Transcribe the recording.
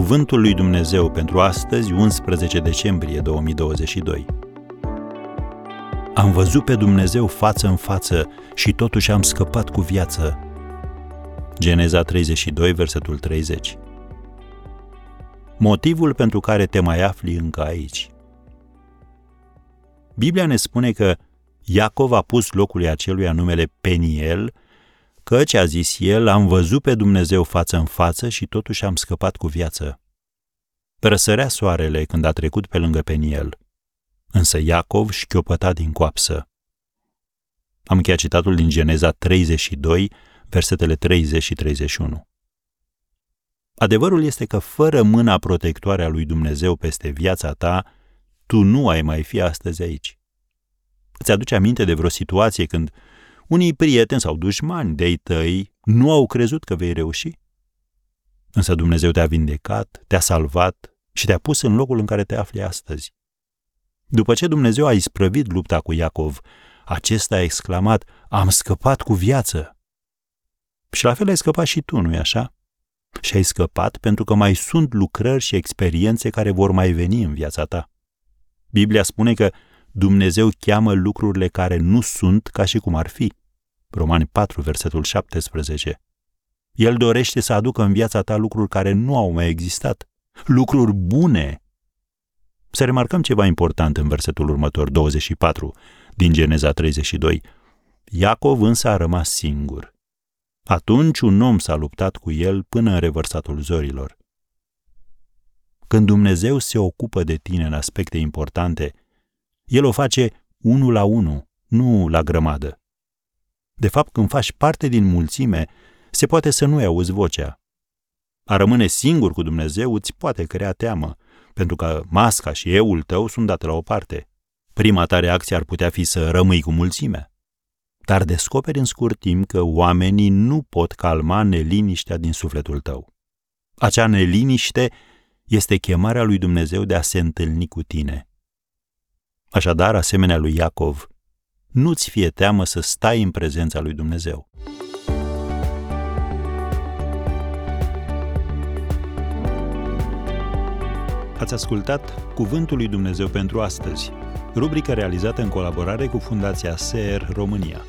Cuvântul lui Dumnezeu pentru astăzi, 11 decembrie 2022. Am văzut pe Dumnezeu față în față și totuși am scăpat cu viață. Geneza 32, versetul 30. Motivul pentru care te mai afli încă aici. Biblia ne spune că Iacov a pus locului acelui numele Peniel, căci, a zis el, am văzut pe Dumnezeu față în față și totuși am scăpat cu viață. Răsărea soarele când a trecut pe lângă Peniel, însă Iacov șchiopăta din coapsă. Am încheiat citatul din Geneza 32, versetele 30 și 31. Adevărul este că fără mâna protectoare a lui Dumnezeu peste viața ta, tu nu ai mai fi astăzi aici. Îți aduce aminte de vreo situație când unii prieteni sau dușmani de-ai tăi nu au crezut că vei reuși? Însă Dumnezeu te-a vindecat, te-a salvat și te-a pus în locul în care te afli astăzi. După ce Dumnezeu a isprăvit lupta cu Iacov, acesta a exclamat, am scăpat cu viață. Și la fel ai scăpat și tu, nu-i așa? Și ai scăpat pentru că mai sunt lucrări și experiențe care vor mai veni în viața ta. Biblia spune că Dumnezeu cheamă lucrurile care nu sunt ca și cum ar fi. Romani 4, versetul 17. El dorește să aducă în viața ta lucruri care nu au mai existat, lucruri bune. Să remarcăm ceva important în versetul următor, 24, din Geneza 32. Iacov însă a rămas singur. Atunci un om s-a luptat cu el până în revărsatul zorilor. Când Dumnezeu se ocupă de tine în aspecte importante, El o face unul la unul, nu la grămadă. De fapt, când faci parte din mulțime, se poate să nu-i auzi vocea. A rămâne singur cu Dumnezeu îți poate crea teamă, pentru că masca și eul tău sunt date la o parte. Prima ta reacție ar putea fi să rămâi cu mulțimea. Dar descoperi în scurt timp că oamenii nu pot calma neliniștea din sufletul tău. Acea neliniște este chemarea lui Dumnezeu de a se întâlni cu tine. Așadar, asemenea lui Iacov, nu-ți fie teamă să stai în prezența lui Dumnezeu. Ați ascultat Cuvântul lui Dumnezeu pentru astăzi, rubrica realizată în colaborare cu Fundația SER România.